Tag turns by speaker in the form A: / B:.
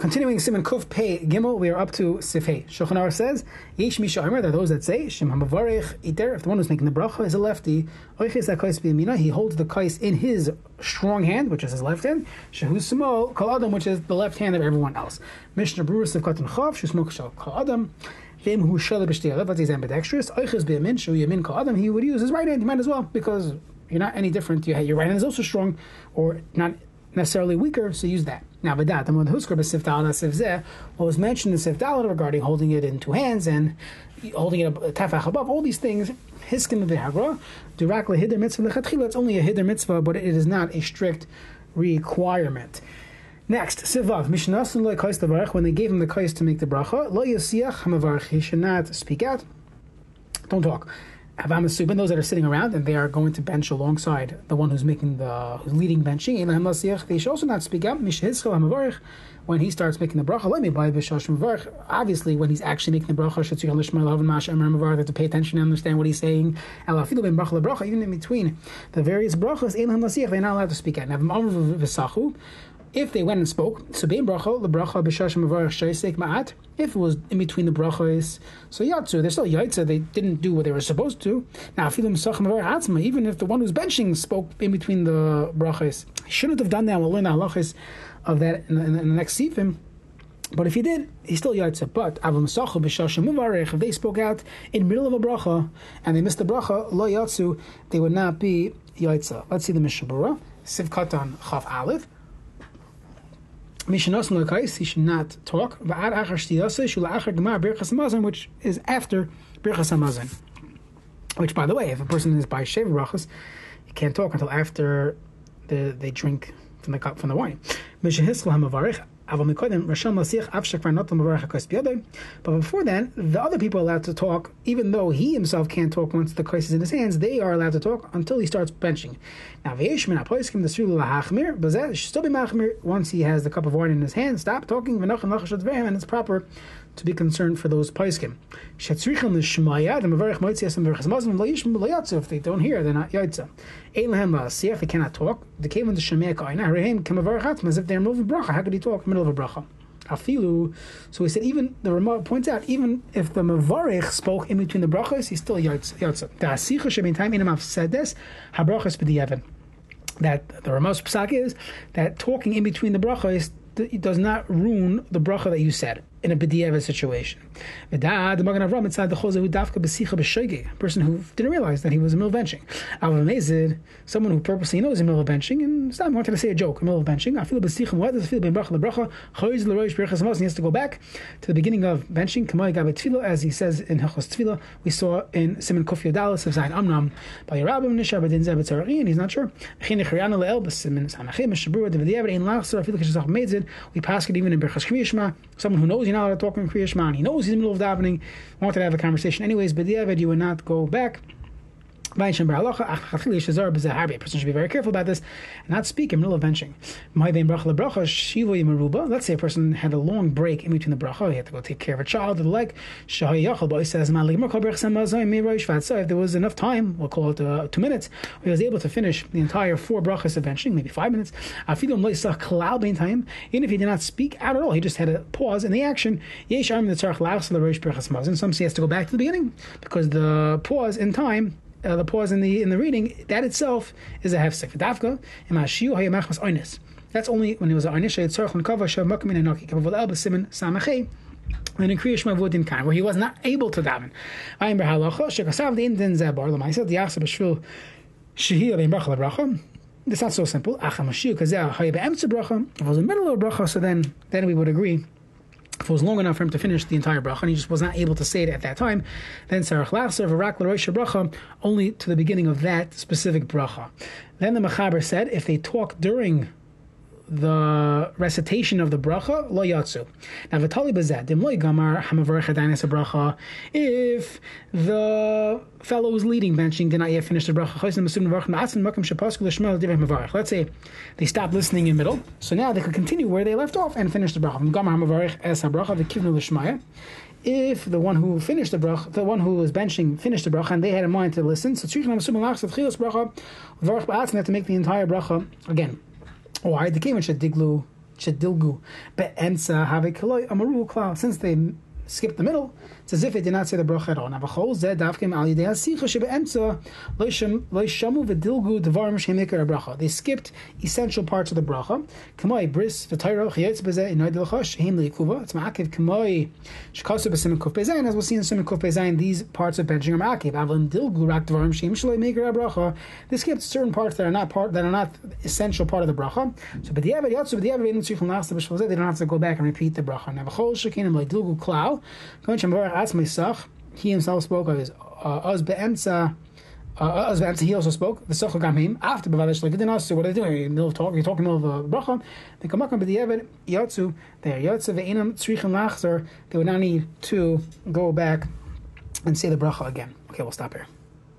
A: Continuing Siman Kuf Pei Gimel, we are up to Sifei. Shulchan Aruch says, Yesh Misha Omer, there are those that say, Shem HaMavarech Iter, if the one who's making the bracha is a lefty, Oiches HaKais B'Yamina, he holds the kais in his strong hand, which is his left hand, Shehu Samo Kol Adam, which is the left hand of everyone else. Mishnah Berurah Sivkat and Chav, Shusmok Shal Kol Adam, Vim Hu Shala B'Shtei Alev, he's ambidextrous, Oiches B'Yamin, Shehu Yamin Kol Adam, he would use his right hand, he might as well, because you're not any different. Your right hand is also strong, or not necessarily weaker, so use that. Now, with that the husker b'siftal what was mentioned in the siftal regarding holding it in two hands and holding it a uh, tafach above, all these things, hiskim v'hagra, durak lehider mitzvah it's only a hider mitzvah, but it is not a strict requirement. Next, Sivav, Mishnasun le kais tavarach, when they gave him the kais to make the bracha, lo yasiach hamavarach, he should not speak out, don't talk. Havam Subin, those that are sitting around and they are going to bench alongside the one who's making the who's leading benching. They should also not speak out. When he starts making the bracha, Obviously, when he's actually making the bracha, they have to pay attention and understand what he's saying. Even in between the various brachas, they're not allowed to speak out. If they went and spoke, so bein bracha, the bracha b'shashim avarach shaysek ma'at. If it was in between the brachas, so yatsu, they're still yaitza. They didn't do what they were supposed to. Now, filim sachim avarach atzma. Even if the one who's benching spoke in between the brachas, he shouldn't have done that. We'll learn the halachas of that in the, in the next sifim. But if he did, he's still yaitza. But avam sachu b'shashim avarach. If they spoke out in the middle of a bracha and they missed the bracha, lo yatsu, they would not be yaitza. Let's see the mishabura. Sivkatan chaf aleph he should not talk. Which is after Birchas Hamazon. Which, by the way, if a person is by Shev Brachas, he can't talk until after the, they drink from the cup from the wine. But before then, the other people are allowed to talk, even though he himself can't talk once the kais is in his hands, they are allowed to talk until he starts benching. Now, once he has the cup of wine in his hand, stop talking, and it's proper to be concerned for those paiskim. If they don't hear, they're not yaitza. See if they cannot talk. The came in the shemek aina as if they're moving bracha. How could he talk in the middle of a bracha? Afilu. So he said, even the Ramah points out, even if the Mavarich spoke in between the brachas, he's still yotza. The Asicha Shemin Time Inamav said this, Habrachas. That the Ramah's psak is that talking in between the brachas does not ruin the bracha that you said in a b'di'eva situation. The the a person who didn't realize that he was middle of benching. Avamezid, someone who purposely knows middle of benching and stop wanted to say a joke the middle benching. I feel b'sicha what does feel ben bracha lebracha berachas He has to go back to the beginning of benching. Kamay gabet as he says in Hachos tefillah, we saw in Simon Kofi Adalis of Zayin Amram by Yerabim Nishar Badin Zebet Zarari, and he's not sure. Chin Echriana le'el b'simin sanachim. We pass it even in berachas kriyishma. Someone who knows you're not allowed to talk in Kriyash He knows he's in the middle of davening, wanted to have a conversation anyways, but the you would not go back. A person should be very careful about this and not speak in the middle of benching. Let's say a person had a long break in between the bracha, he had to go take care of a child or the like. If there was enough time, we'll call it uh, two minutes, he was able to finish the entire four brachas of benching, maybe five minutes. Even if he did not speak at all, he just had a pause in the action. Some say he has to go back to the beginning because the pause in time uh, the pause in the in the reading, that itself is a hefsek. V'dafka imashiu hayamachmas oines. That's only when it was an oinish tzarch and kava shav makim in enoki kavod el b'simin samachei. And in Kriyash Mavud Kan, where he was not able to daven. Ayim b'halacha shekasav the indin zebar l'maisa diasa b'shvil shehi alein bracha l'bracha. It's not so simple. Acha mashiu kazeh hayah be'emtze bracha. If it was in the middle of bracha, so then then we would agree if it was long enough for him to finish the entire bracha, and he just was not able to say it at that time, then Sarach Lachser Varak bracha only to the beginning of that specific bracha. Then the Mechaber said if they talk during the recitation of the bracha lo yatsu. Now v'tali bezed dimloy gamar hamavarech adanis bracha. If the fellow who's leading benching did not yet finish the bracha, let's say they stopped listening in middle, so now they could continue where they left off and finish the bracha. Bracha if the one who finished the brach, the one who was benching finished the bracha and they had in mind to listen, so bracha, ba'atzin have to make the entire bracha again. Why? The Kevin Diglu chedilgu be'emsa have kaloi amaru klal. Since they skipped the middle, it's as if it did not say the bracha at all. Now, v'chol zeh davkim al yidei hasicha shebe'emtza lo v'dilgu devarim shemikar bracha. They skipped essential parts of the bracha. Kamoi bris v'tayro chiyetz bezeh inoy delchosh heim liikuva. It's ma'akiv kamoi shkasu b'simen kuf bezayin. As we'll see in simen kuf bezayin, these parts of benching are ma'akiv. Avlim dilgu rak devarim shem shaloi mikar bracha. They skipped certain parts that are not part that are not essential part of the bracha. So b'diavad yatsu b'diavad. They don't have to go back and repeat the bracha. Now v'chol shekinim like dilgu klau. He himself spoke of his uh, Oz Be'emtza. Uh, Oz he also spoke. The Socha Gamim, after Bavadish, didn't ask, what are they doing? You're middle of talk, you're talking middle of a bracha. They come up with the Evid, Yatsu, Ve'inam Tzrichim Lachzer, they would not need to go back and say the bracha again. Okay, we'll stop here.